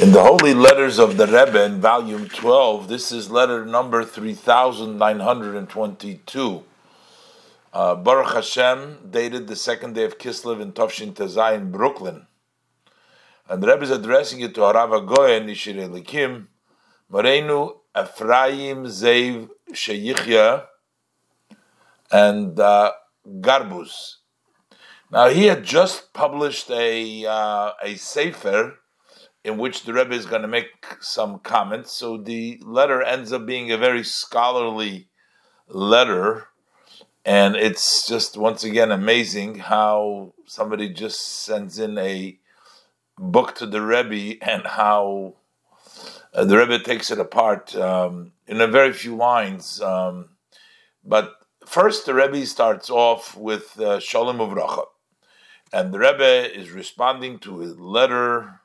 In the Holy Letters of the Rebbe in volume 12, this is letter number 3922. Uh, Baruch Hashem, dated the second day of Kislev in Tovshin Tezai in Brooklyn. And the Rebbe is addressing it to Harav Agoye Nishir Elikim, Morenu Ephraim Zev Sheyichya, and uh, Garbuz. Now he had just published a uh, a sefer in which the Rebbe is going to make some comments. So the letter ends up being a very scholarly letter, and it's just once again amazing how somebody just sends in a book to the Rebbe and how uh, the Rebbe takes it apart um, in a very few lines. Um, but first, the Rebbe starts off with uh, Shalom Uvracha. And the Rebbe is responding to a letter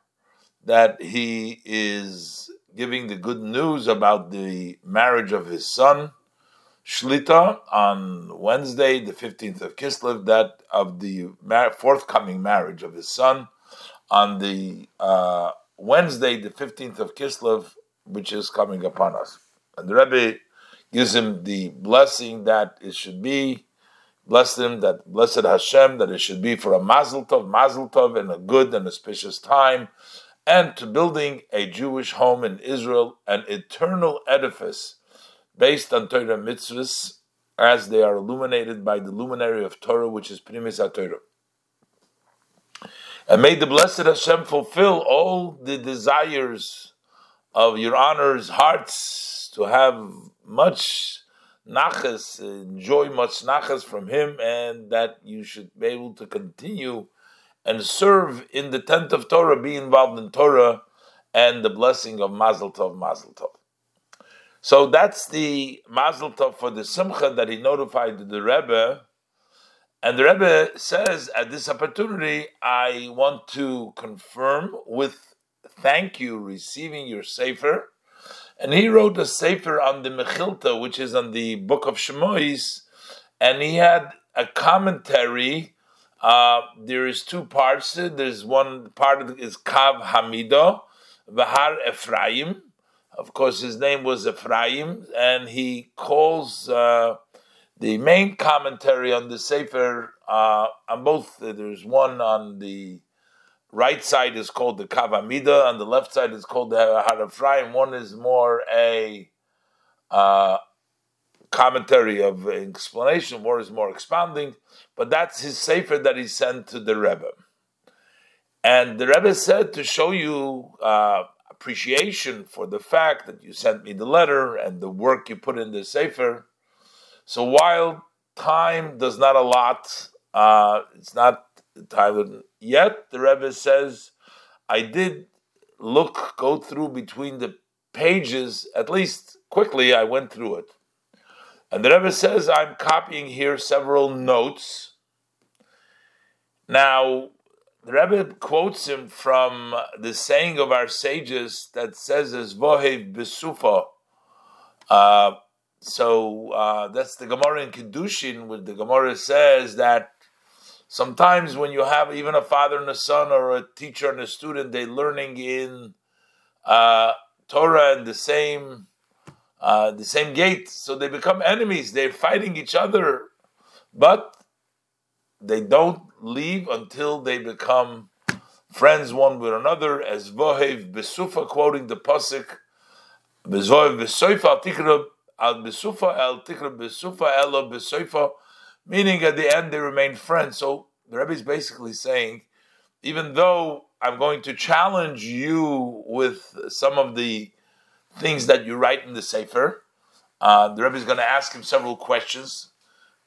that he is giving the good news about the marriage of his son, Shlita, on Wednesday, the 15th of Kislev, that of the forthcoming marriage of his son, on the uh, Wednesday, the 15th of Kislev, which is coming upon us. And the Rebbe gives him the blessing that it should be, bless him that blessed Hashem, that it should be for a mazel tov, mazel tov, in a good and auspicious time, and to building a Jewish home in Israel, an eternal edifice based on Torah mitzvahs as they are illuminated by the luminary of Torah, which is Primis HaTorah. And may the blessed Hashem fulfill all the desires of your honor's hearts to have much nachas, enjoy much nachas from him, and that you should be able to continue and serve in the tent of Torah, be involved in Torah and the blessing of Mazel Tov, Mazel Tov. So that's the Mazel Tov for the Simcha that he notified the Rebbe. And the Rebbe says, at this opportunity, I want to confirm with thank you receiving your Sefer. And he wrote a Sefer on the Mechilta, which is on the book of Shemois, and he had a commentary uh, there is two parts. There's one part is Kav Hamido, Vahar Ephraim. Of course, his name was Ephraim, and he calls uh, the main commentary on the Sefer uh, on both. There's one on the right side is called the Kav Hamidah, on the left side is called the Vahar Ephraim. One is more a uh, commentary of explanation, more is more expounding, but that's his sefer that he sent to the Rebbe. And the Rebbe said to show you uh, appreciation for the fact that you sent me the letter and the work you put in the sefer. So while time does not allot, uh, it's not time yet. The Rebbe says, I did look, go through between the pages, at least quickly, I went through it. And the Rebbe says, I'm copying here several notes. Now, the Rebbe quotes him from the saying of our sages that says as Vohev Besufa. Uh, so uh, that's the Gemara in Kiddushin, where the Gemara says that sometimes when you have even a father and a son or a teacher and a student, they're learning in uh, Torah in the same uh, the same gate, so they become enemies. They're fighting each other, but they don't leave until they become friends one with another. As Vohev Besufa quoting the pasuk, al al Besufa al Besufa elo meaning at the end they remain friends. So the Rebbe is basically saying, even though I'm going to challenge you with some of the things that you write in the Sefer. Uh, the Rebbe is going to ask him several questions,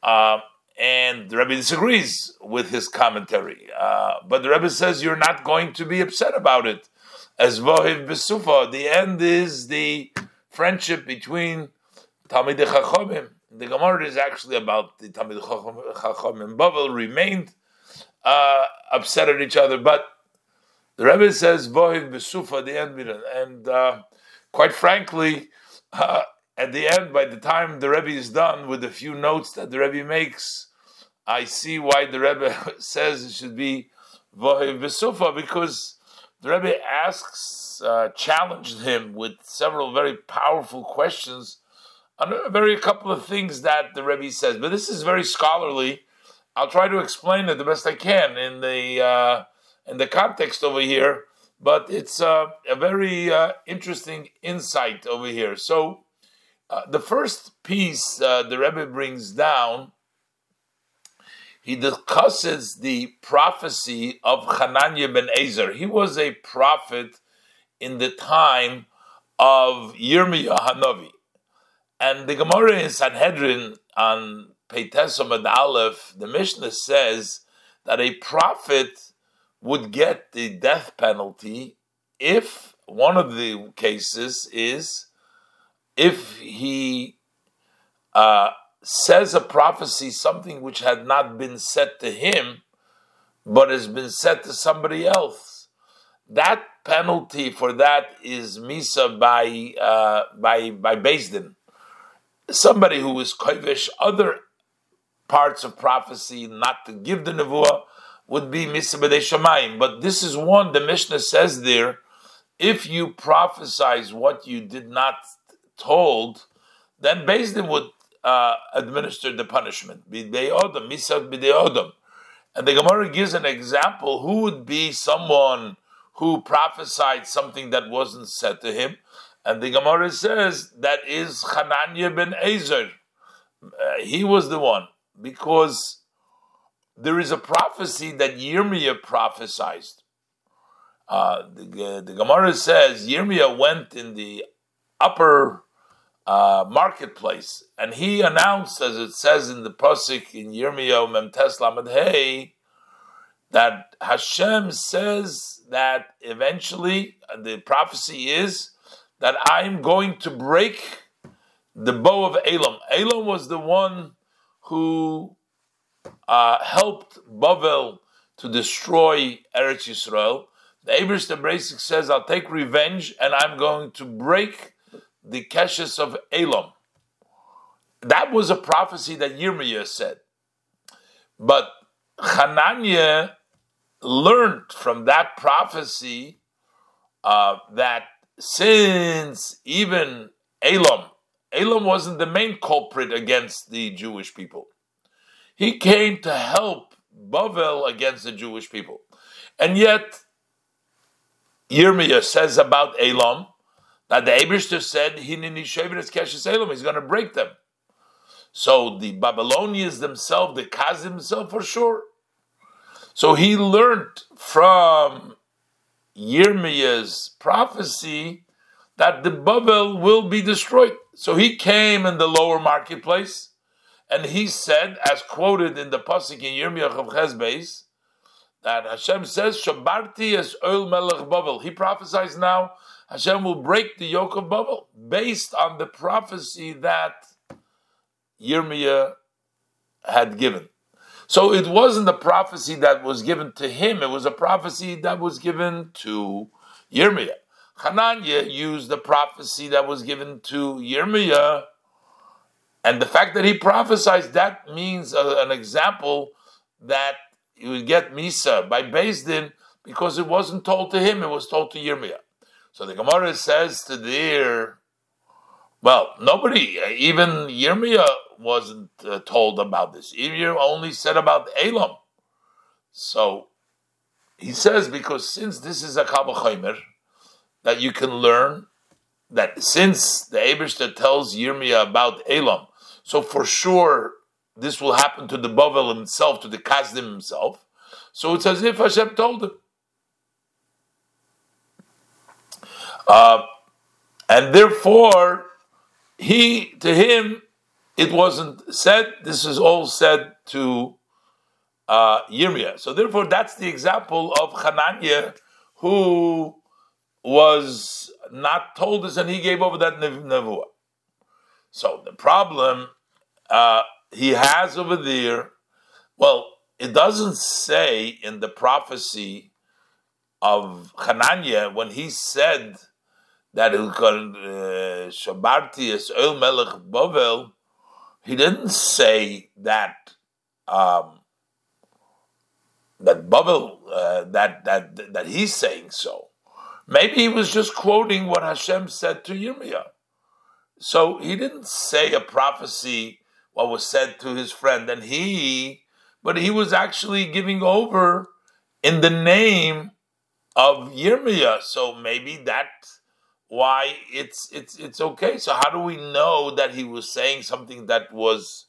uh, and the Rebbe disagrees with his commentary. Uh, but the Rebbe says you're not going to be upset about it. As Vohiv Besufa, the end is the friendship between Talmid Chachomim. The Gemara is actually about the Talmid Chachomim. Bavel remained uh, upset at each other, but the Rebbe says Vohiv Besufa, the end, and uh, quite frankly, uh, at the end, by the time the Rebbe is done with the few notes that the Rebbe makes, I see why the Rebbe says it should be Vohev Besufa, because the Rebbe asks, uh, challenged him with several very powerful questions on a very couple of things that the Rebbe says. But this is very scholarly. I'll try to explain it the best I can in the uh, in the context over here. But it's uh, a very uh, interesting insight over here. So uh, the first piece uh, the Rebbe brings down he discusses the prophecy of Hananiah ben Ezer. He was a prophet in the time of Yirmiyah Hanavi. And the Gemara in Sanhedrin on Peitesom and Aleph, the Mishnah says that a prophet would get the death penalty if one of the cases is if he uh, says a prophecy something which had not been said to him, but has been said to somebody else. That penalty for that is misa by uh, by by Din. Somebody who is kovish other parts of prophecy not to give the nevuah would be misa b'dei shamayim. But this is one the Mishnah says there: if you prophesize what you did not told, then Din would uh, administered the punishment. Bidei odom, misad bidei odom. And the Gemara gives an example. Who would be someone who prophesied something that wasn't said to him? And the Gemara says that is Hananiah ben Ezer. Uh, he was the one because there is a prophecy that Yirmiyah prophesied. Uh, the, the Gemara says Yirmiyah went in the upper uh, marketplace, and he announced, as it says in the pasuk in Yirmiyahu Memtes Lamed Hey, that Hashem says that eventually uh, the prophecy is that I'm going to break the bow of Elam. Elam was the one who uh, helped Bavel to destroy Eretz Yisrael. The Abrish the says, I'll take revenge and I'm going to break the Keshes of Elam. That was a prophecy that Yirmiyah said. But Hananiah learned from that prophecy uh, that since even Elam, Elam wasn't the main culprit against the Jewish people. He came to help Bavel against the Jewish people. And yet, Yirmiyah says about Elam that the Abishter said, Elam. He's going to break them. So the Babylonians themselves, the Kaz himself for sure. So he learned from Yirmiyah's prophecy that the Babel will be destroyed. So he came in the lower marketplace and he said, as quoted in the Pasuk in Yirmiyah of Chesbeis, that Hashem says, Shabarti as oil melech Babel. He prophesies now Hashem will break the yoke of Babel based on the prophecy that Yirmiyah had given. So it wasn't a prophecy that was given to him, it was a prophecy that was given to Yirmiyah. Hananiah used the prophecy that was given to Yirmiyah, and the fact that he prophesied that means a, an example that he would get Misa by Din because it wasn't told to him, it was told to Yirmiyah. So the Gemara says to there, well, nobody, even Yirmiyah wasn't uh, told about this. Yirmiyah only said about Elam. So he says, because since this is a Kabbalah that you can learn that since the Abishter tells Yirmiyah about Elam, so for sure this will happen to the Bavel himself, to the Kazdim himself. So it's as if Hashem told him. Uh, and therefore, he to him it wasn't said. This is all said to uh, Yirmiyah. So therefore, that's the example of Hananiah who was not told this, and he gave over that nevuah. So the problem uh, he has over there, well, it doesn't say in the prophecy of Hananiah when he said that called uh, Oil Melech Bovel, he didn't say that um, that Bovel uh, that that that he's saying so. Maybe he was just quoting what Hashem said to Yirmiyah. So he didn't say a prophecy, what was said to his friend, and he, but he was actually giving over in the name of Yirmiyah. So maybe that's why it's it's it's okay. So how do we know that he was saying something that was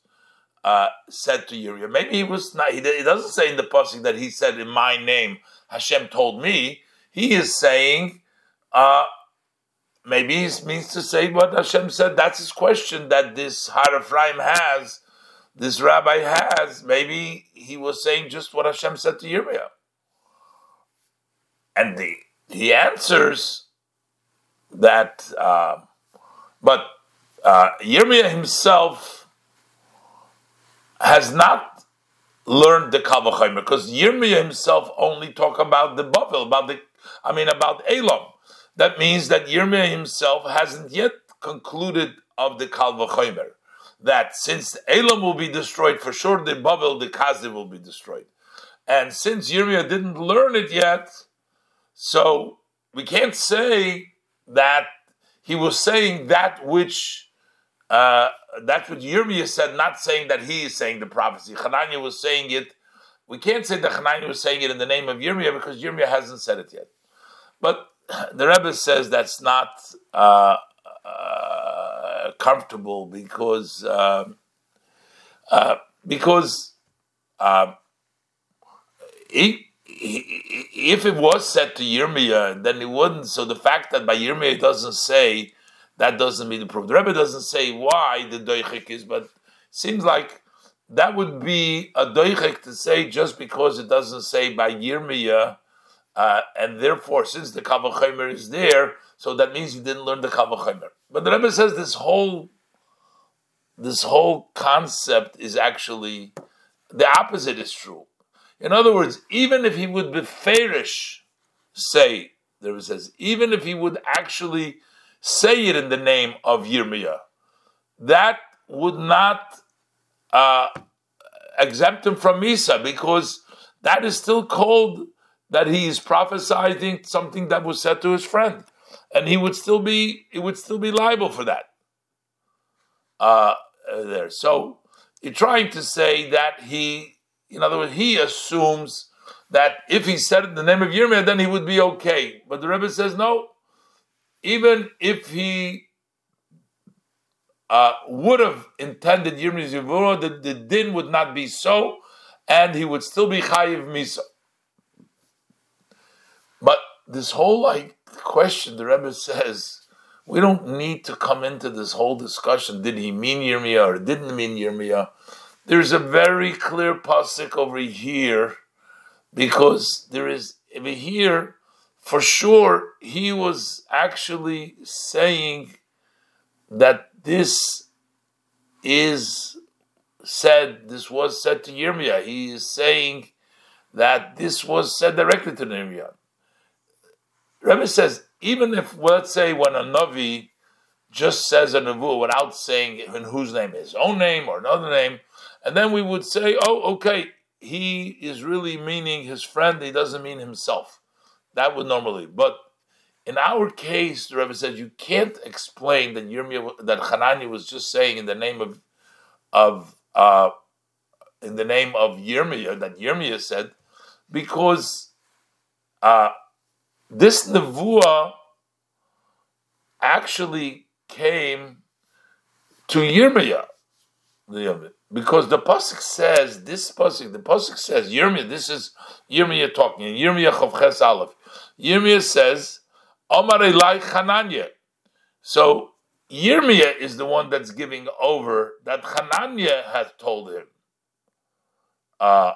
uh, said to Yirmiyah? Maybe he was not. He, he doesn't say in the pasuk that he said in my name. Hashem told me. He is saying. Uh, maybe he means to say what Hashem said. That's his question that this Har Ephraim has, this rabbi has. Maybe he was saying just what Hashem said to Yirmiyah. And the, he answers that, uh, but uh, Yirmiyah himself has not learned the Kavachimer because Yirmiyah himself only talk about the Bavel, about the, I mean, about Elam. That means that Yirmiyah himself hasn't yet concluded of the Kalvachimer. That since Elam will be destroyed, for sure the Bavel, the Kaziv will be destroyed. And since Yirmiyah didn't learn it yet, so we can't say that he was saying that which uh, that's what Yirmiyah said, not saying that he is saying the prophecy. Hananiah was saying it. We can't say that Hananiah was saying it in the name of Yirmiyah because Yirmiyah hasn't said it yet. But the Rebbe says that's not uh, uh, comfortable because uh, uh, because uh, he if it was said to Yirmiyah, then it wouldn't. So the fact that by Yirmiyah it doesn't say, that doesn't mean the proof. The Rebbe doesn't say why the doichik is, but seems like that would be a doichik to say just because it doesn't say by Yirmiyah, uh, and therefore since the Kavachimer is there, so that means you didn't learn the Kavachimer. But the Rebbe says this whole this whole concept is actually the opposite is true. In other words, even if he would be fairish, say, there it says, even if he would actually say it in the name of Yirmiyah, that would not uh, exempt him from Misa because that is still called that he is prophesying something that was said to his friend, and he would still be he would still be liable for that. Uh, there, so you're trying to say that he in other words, he assumes that if he said it in the name of Yirmiyah, then he would be okay. But the Rebbe says no. Even if he uh, would have intended Yirmiyah's Yivura, the, the din would not be so, and he would still be Chayiv Misa. But this whole like question, the Rebbe says, we don't need to come into this whole discussion. Did he mean Yirmiyah or didn't mean Yirmiyah? There's a very clear pasuk over here because there is over here for sure he was actually saying that this is said, this was said to Yirmiyah. He is saying that this was said directly to Yirmiyah. Rebbe says, even if, let's say, when a Navi just says a Navu without saying in whose name, his own name or another name, and then we would say, oh, okay, he is really meaning his friend, he doesn't mean himself. That would normally. But in our case, the Rebbe says you can't explain that Yirmiyah, that Hanani was just saying in the name of of uh, in the name of Yirmiyah, that Yirmiyah said, because uh, this nevuah actually came to Yirmiyah because the pasuk says this pasuk. The pasuk says Yirmiyah. This is Yirmiyah talking. Yirmiyah Chavches Aleph. Yirmiyah says Omar Elai Chananya. So Yirmiyah is the one that's giving over that Chananya has told him. Uh,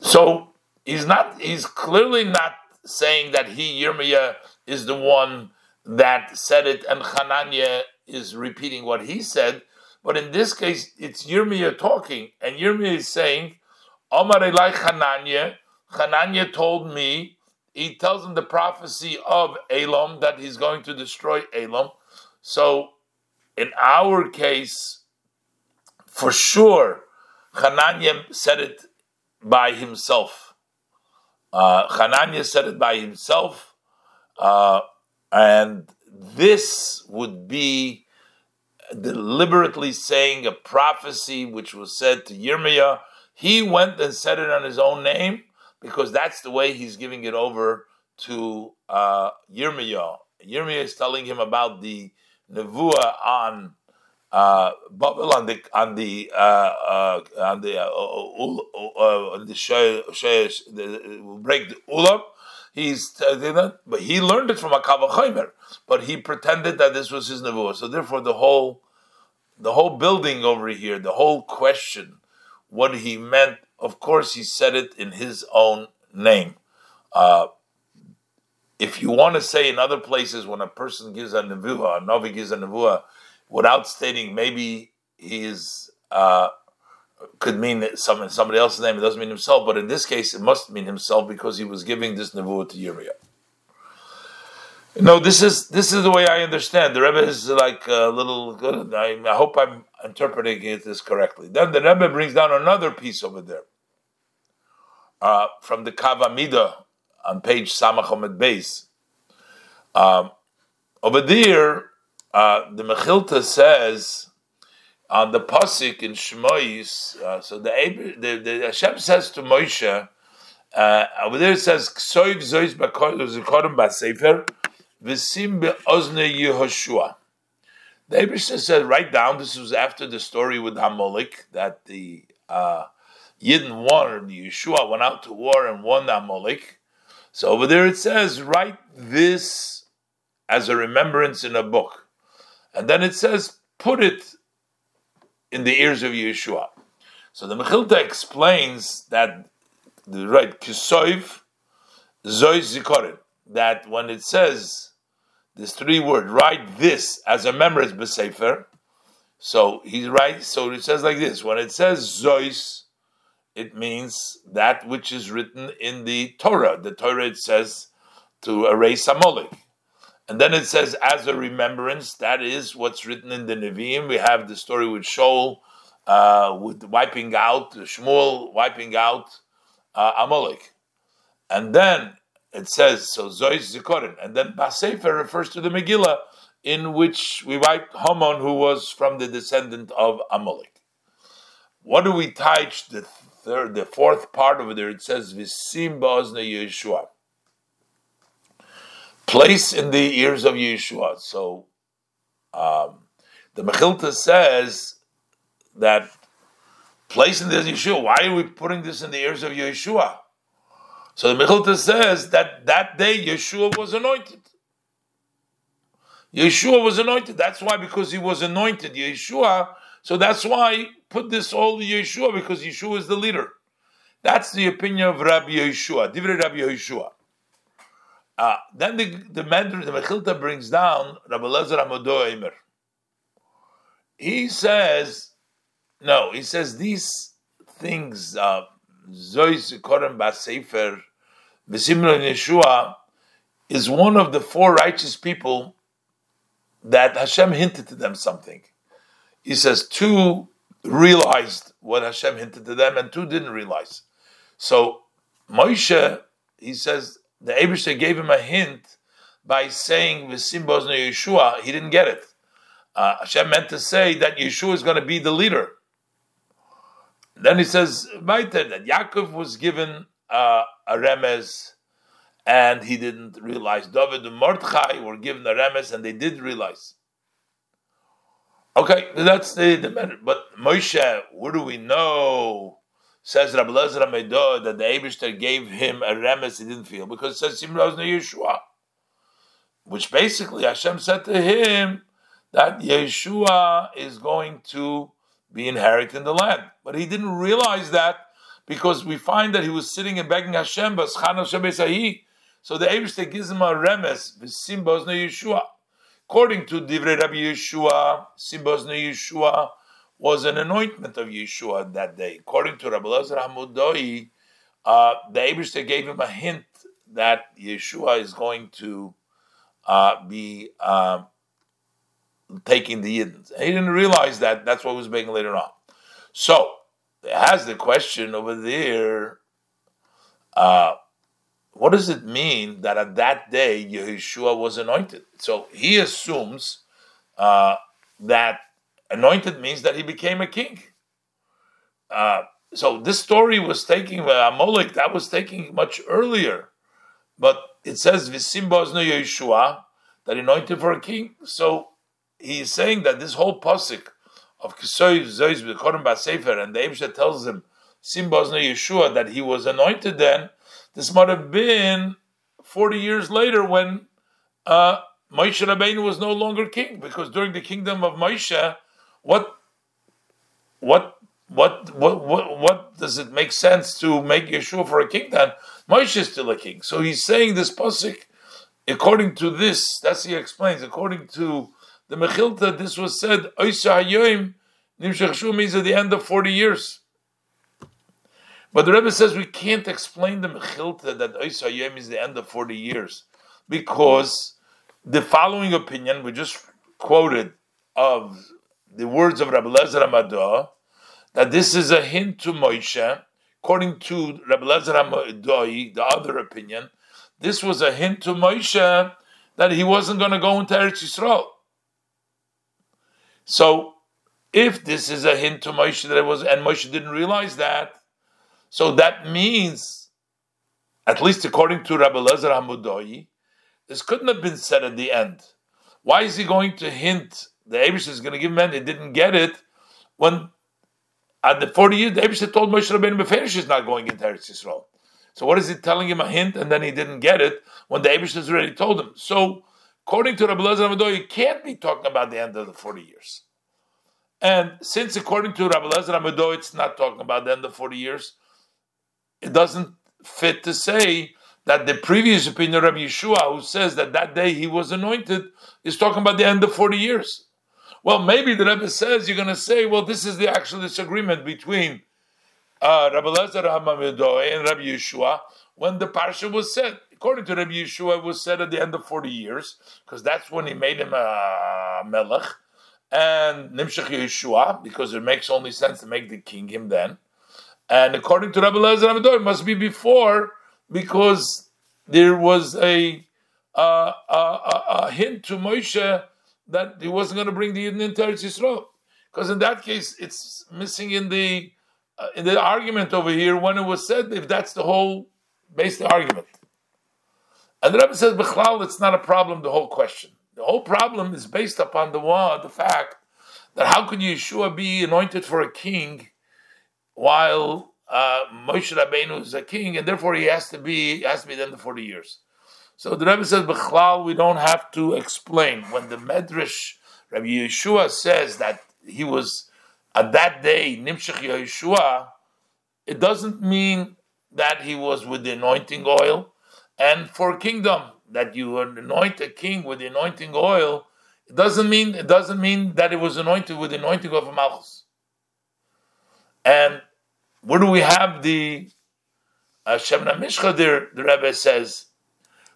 so he's not. He's clearly not saying that he Yirmiyah is the one that said it, and Chananya is repeating what he said. But in this case, it's Yirmiyah talking, and Yirmiyah is saying, Omar Elai Chananya, Chananya told me, he tells him the prophecy of Elam that he's going to destroy Elam. So, in our case, for sure, Hananya said it by himself. Uh, Hananya said it by himself, uh, and this would be deliberately saying a prophecy which was said to Yirmiyah. He went and said it on his own name because that's the way he's giving it over to uh, Yirmiyah. Yirmiyah is telling him about the nevuah on uh, on the on the uh, uh, on the uh, uh, uh the shay, the, break the ulam. He's but he learned it from a kavachaymer, but he pretended that this was his nevuah. So therefore, the whole the whole building over here, the whole question, what he meant. Of course, he said it in his own name. Uh, if you want to say in other places when a person gives a nevuah, a novi gives a nevuah, without stating maybe he is uh, could mean some, somebody else's name. It doesn't mean himself, but in this case, it must mean himself because he was giving this nevuah to Uriah. No, this is this is the way I understand. The Rebbe is like a little good. I, I hope I'm interpreting it this correctly. Then the Rebbe brings down another piece over there uh, from the Kavamida on page Samach base. Um, over there, uh, the Mechilta says on the pasuk in Shmois. Uh, so the, the, the Hashem says to Moshe. Uh, over there it says "Ksoiv zois b'kodim b'sefer v'sim be'ozne Yehoshua." The Abrish said, write down. This was after the story with Amalek that the uh, Yidden won, Yeshua went out to war and won Amalek. So over there it says, write this as a remembrance in a book. And then it says, put it in the ears of Yeshua. So the Mechilta explains that the right kisoiv zoy zikorin that when it says this three word write this as a memory besefer. So he's right. So it says like this: when it says zois, it means that which is written in the Torah. The Torah it says to erase Amalek. And then it says, as a remembrance, that is what's written in the Nevi'im. We have the story with Shaul, uh, with wiping out, Shmuel wiping out uh, Amalek. And then it says, so Zois Zikorin. And then Basefer refers to the Megillah, in which we wipe Haman, who was from the descendant of Amalek. What do we touch the third, the fourth part over there? It says, Visim Ba'ozne Yeshua place in the ears of Yeshua. So um, the Mechilta says that place in the ears of Yeshua. Why are we putting this in the ears of Yeshua? So the Mechilta says that that day Yeshua was anointed. Yeshua was anointed. That's why, because he was anointed, Yeshua. So that's why put this all Yeshua because Yeshua is the leader. That's the opinion of Rabbi Yeshua, Divrei Rabbi Yeshua. Uh, then the the Mender, the Mechilta brings down Rabbi Lezer Amodo Eimer. He says, no, he says these things, uh, Zois Korem Basefer, Besimra Yeshua, is one of the four righteous people that Hashem hinted to them something. He says two realized what Hashem hinted to them, and two didn't realize. So Moshe, he says, the Abishah gave him a hint by saying V'sim Bozna Yeshua. He didn't get it. Uh, Hashem meant to say that Yeshua is going to be the leader. Then he says weiter that Yaakov was given uh, a remez, and he didn't realize. David and Mordechai were given a remez, and they did realize. Okay, that's the, the matter. But Moshe, where do we know Says Rabbi Lezer Amedo that the Abishter gave him a remes he didn't feel because it says Simraz no Yeshua, which basically Hashem said to him that Yeshua is going to be inheriting the land, but he didn't realize that because we find that he was sitting and begging Hashem, so the Abishter gives him a remes, Simbos no Yeshua. According to Divrei Rabbi Yeshua, Simbos no Yeshua was an anointment of Yeshua that day. According to Rabbi Lazar Hamudoi, uh, the Abishter gave him a hint that Yeshua is going to uh, be uh, taking the Yidden. He didn't realize that. That's what was being later on. So, it has the question over there. Uh, what does it mean that at that day Yeshua was anointed? So he assumes uh, that anointed means that he became a king. Uh, so this story was taking uh, Amalek that was taking much earlier, but it says Visimbos no Yeshua that anointed for a king. So he's saying that this whole pasuk of Kisoy Zois B'Korim Basefer and the Abisha tells him Simbos no Yeshua that he was anointed then. This might have been forty years later when uh, Moshe Rabbeinu was no longer king because during the kingdom of Moshe, what what what what what does it make sense to make Yeshua for a king then? Moshe is still a king. So he's saying this pasuk, according to this, that's he explains, according to the Mechilta, this was said, Oisa Hayoim, Nimshach means at the end of 40 years. But the Rebbe says we can't explain the Mechilta that Oisa is the end of 40 years because the following opinion we just quoted of the words of Rabbi Lezer Amadah, that this is a hint to Moshe, according to Rabbi Lezer Amadoi, the other opinion, this was a hint to Moshe that he wasn't going to go into Eretz Yisrael. So, if this is a hint to Moshe that it was, and Moshe didn't realize that, so that means, at least according to Rabbi Lezer Hamudoi, this couldn't have been said at the end. Why is he going to hint the Abish is going to give men, he didn't get it when at the 40 years, the Abish told Moshe Rabbeinu Beferish is not going into Eretz Yisrael. So what is he telling him a hint and then he didn't get it when the Abish has already told him? So according to Rabbi Lezer Amadoy, you can't be talking about the end of the 40 years. And since according to Rabbi Lezer Amadoy, it's not talking about the end of 40 years, it doesn't fit to say that the previous opinion of Rabbi Yeshua, who says that that day he was anointed, is talking about the end of 40 years. Well, maybe the Rebbe says you're going to say, well, this is the actual disagreement between uh, Rabbi Lezer Hamamedoe and Rabbi Yeshua when the parsha was said. According to Rabbi Yeshua, it was said at the end of 40 years, because that's when he made him a melech, and Nimshach Yeshua, because it makes only sense to make the king him then. And according to Rabbi Lezer Hamamedoe, it must be before, because there was a, uh, a, a, a hint to Moshe that he wasn't going to bring the Yidden into Eretz Yisrael. Because in that case, it's missing in the uh, in the argument over here when it was said, if that's the whole basic argument. And the Rebbe says, Bechlal, it's not a problem, the whole question. The whole problem is based upon the one, the fact that how could Yeshua be anointed for a king while uh, Moshe Rabbeinu is a king, and therefore he has to be has to be then the forty years. So the Rebbe says, Bechlal, we don't have to explain. When the Medrash, Rabbi Yeshua says that he was, at that day, Nimshach Yeshua, it doesn't mean that he was with the anointing oil. And for kingdom, that you anoint a king with the anointing oil, it doesn't mean it doesn't mean that it was anointed with the anointing of Malchus. And where do we have the uh, Shemna Mishcha there? The Rebbe says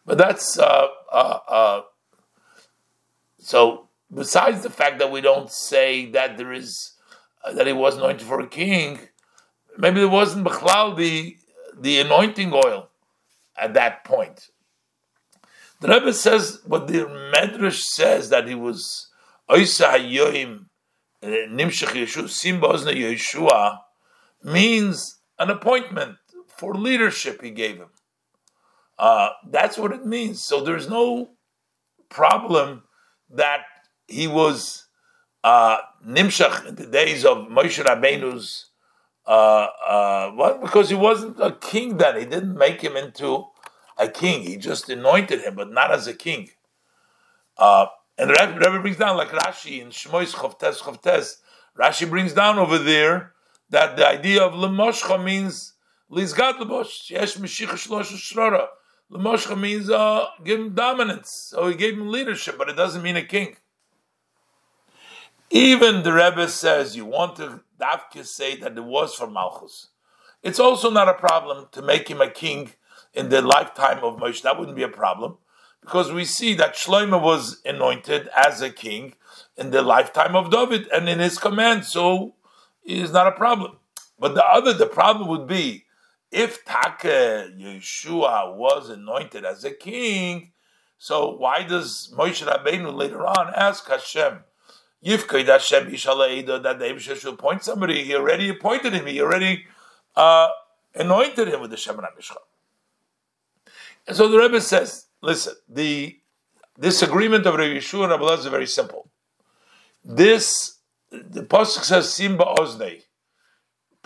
but that's uh, uh, uh, so. Besides the fact that we don't say that there is uh, that he was anointed for a king, maybe there wasn't Bechlal the the anointing oil at that point. The Rebbe says, but the Medrash says that he was Oisa Hayoim uh, Yeshua means an appointment for leadership he gave him. Uh, that's what it means. So there's no problem that he was uh, nimshach in the days of Moshe Rabbeinu's. Uh, uh, well, because he wasn't a king then. He didn't make him into a king. He just anointed him, but not as a king. Uh, and the Rebbe brings down, like Rashi in Shmois Chavtes Chavtes, Rashi brings down over there that the idea of Lemoshcha means Lizgat Lebosh, Yesh Meshicha Shlosh Shrora. L'moshcha means uh, give him dominance. So he gave him leadership, but it doesn't mean a king. Even the Rebbe says you want to dafke say that it was for Malchus. It's also not a problem to make him a king in the lifetime of Moshe. That wouldn't be a problem because we see that Shlomo was anointed as a king in the lifetime of David and in his command, so it is not a problem. But the other, the problem would be if Taka Yeshua was anointed as a king, so why does Moshe Rabbeinu later on ask Hashem, Yifkaid Hashem that the should appoint somebody? He already appointed him. He already uh, anointed him with the Shemin HaMishcha. And so the Rebbe says, listen, the disagreement of Rabbi Yeshua and Rabbi is very simple. This, the Pasuk says, Simba Oznei.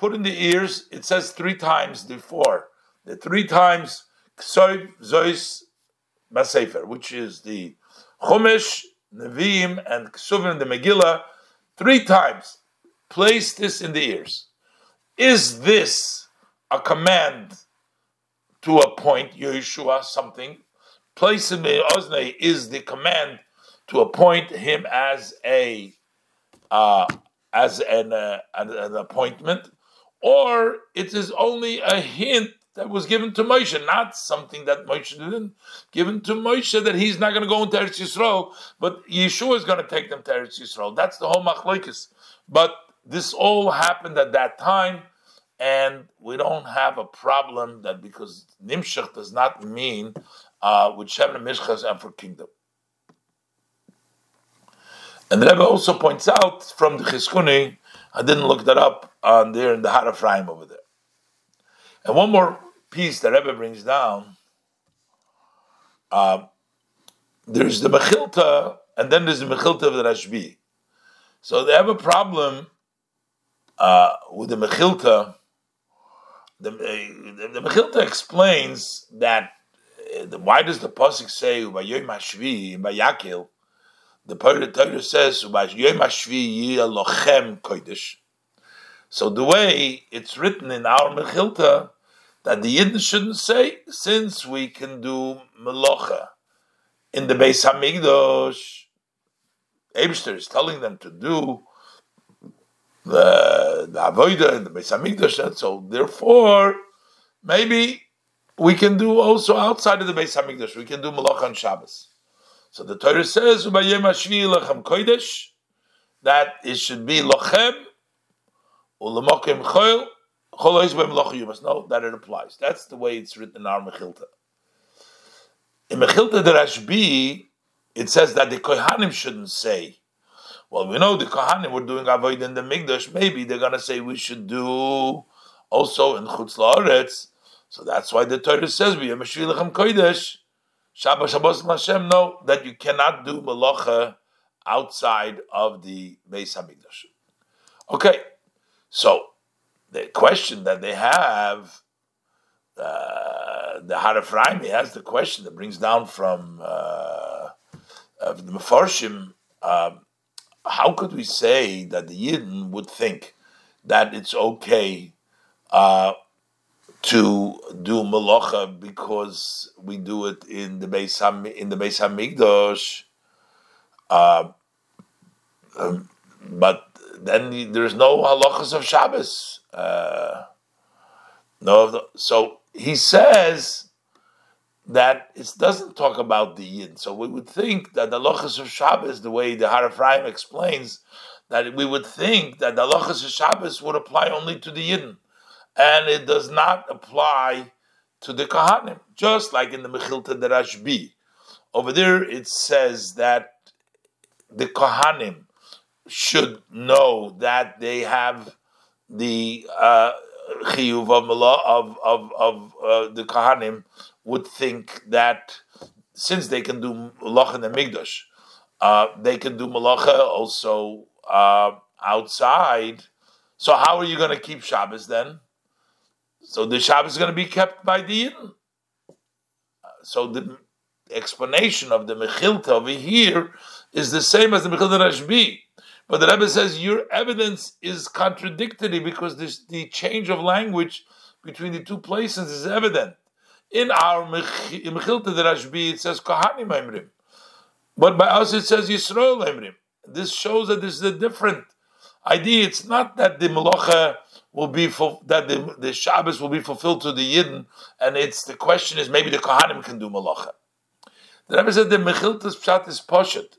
Put in the ears, it says three times before. The three times, Ksoiv, Zois, Masefer, which is the Chumash, Nevi'im, and Ksuvim, the Megillah, three times. Place this in the ears. Is this a command to appoint Yeshua something? Place in the Oznei is the command to appoint him as a uh, as an, uh, an, an appointment, or it is only a hint that was given to Moshe, not something that Moshe didn't given to Moshe that he's not going to go into Eretz Yisrael, but Yeshua is going to take them to Eretz Yisrael. That's the whole machlokes. But this all happened at that time, and we don't have a problem that because Nimshach does not mean uh, with Shem and Mishchas and for kingdom. And the Rebbe also points out from the Chizkuni, I didn't look that up on there in the Har Ephraim over there. And one more piece that Rebbe brings down. Uh, there's the Mechilta, and then there's the Mechilta of the Rashbi. So they have a problem uh, with the Mechilta. The, the, the Mechilta explains that uh, why does the pasuk say "Ubayom Hashvi" by Yakil? The Torah says. So the way it's written in our Mechilta that the Yidden shouldn't say, since we can do Melocha in the Beis Hamikdash, Eibster is telling them to do the, the Avodah in the Beis Hamikdash, so therefore, maybe we can do also outside of the Beis Hamikdash. We can do Malach on Shabbos. So the Torah says, "Ubayem Hashvi Lechem Kodesh," that it should be Lochem Ulamokim Choil Cholois B'Melacha. You must know that it applies. That's the way it's written in our Mechilta. In Mechilta the Rashbi, it says that the Kohanim shouldn't say. Well, we know the Kohanim were doing Avoid in the Migdash. Maybe they're going to say we should do also in Chutz La'aretz so that's why the Torah says, "V'yamashvilachem kodesh." Shabbos Shabbos Hashem. No, that you cannot do malacha outside of the Beis Hamikdash. Okay, so the question that they have, uh, the Har Ephraim has the question that brings down from uh, of the Mefarshim. Um, how could we say that the Yidden would think that it's okay uh, to do malacha because we do it in the Beis Ham, in the Beis Hamikdash. Uh, um, but then there's no halachas of Shabbos. Uh, no, so he says that it doesn't talk about the yin. So we would think that the halachas of Shabbos, the way the Har Ephraim explains, that we would think that the halachas of Shabbos would apply only to the yin and it does not apply to the Kohanim, just like in the Mechilta de Rashbi. Over there, it says that the Kohanim should know that they have the uh, chiyuv of, of of of uh, the Kohanim would think that since they can do malacha in the Migdash, uh, they can do malacha also uh, outside. So how are you going to keep Shabbos then? So the Shabbos is going to be kept by the Yidden. So the explanation of the Mechilta over here is the same as the Mechilta Rashbi. But the Rebbe says your evidence is contradictory because this, the change of language between the two places is evident. In our Mechilta Rashbi, it says Kohanim Emrim. But by us it says Yisrael Emrim. This shows that this is a different idea. It's not that the Melocha will be that the, the Shabbos will be fulfilled to the Yidden, and it's the question is maybe the Kohanim can do Malacha. The Rebbe said the Mechiltas Pshat is Poshet.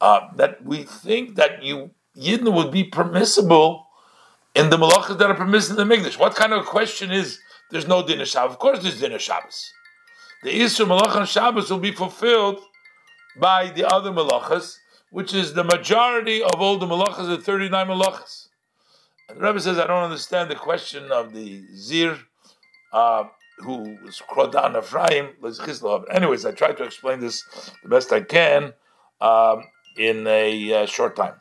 Uh, that we think that you Yidden would be permissible in the malachas that are permissible in the Mikdash. What kind of question is there's no dinner Shabbos? Of course there's dinner Shabbos. The Isra Malach Shabbos will be fulfilled by the other malachas, which is the majority of all the malachas, the 39 malachas. The Rebbe says, I don't understand the question of the Zir, uh, who was Krodan Ephraim, Anyways, I try to explain this the best I can um, in a uh, short time.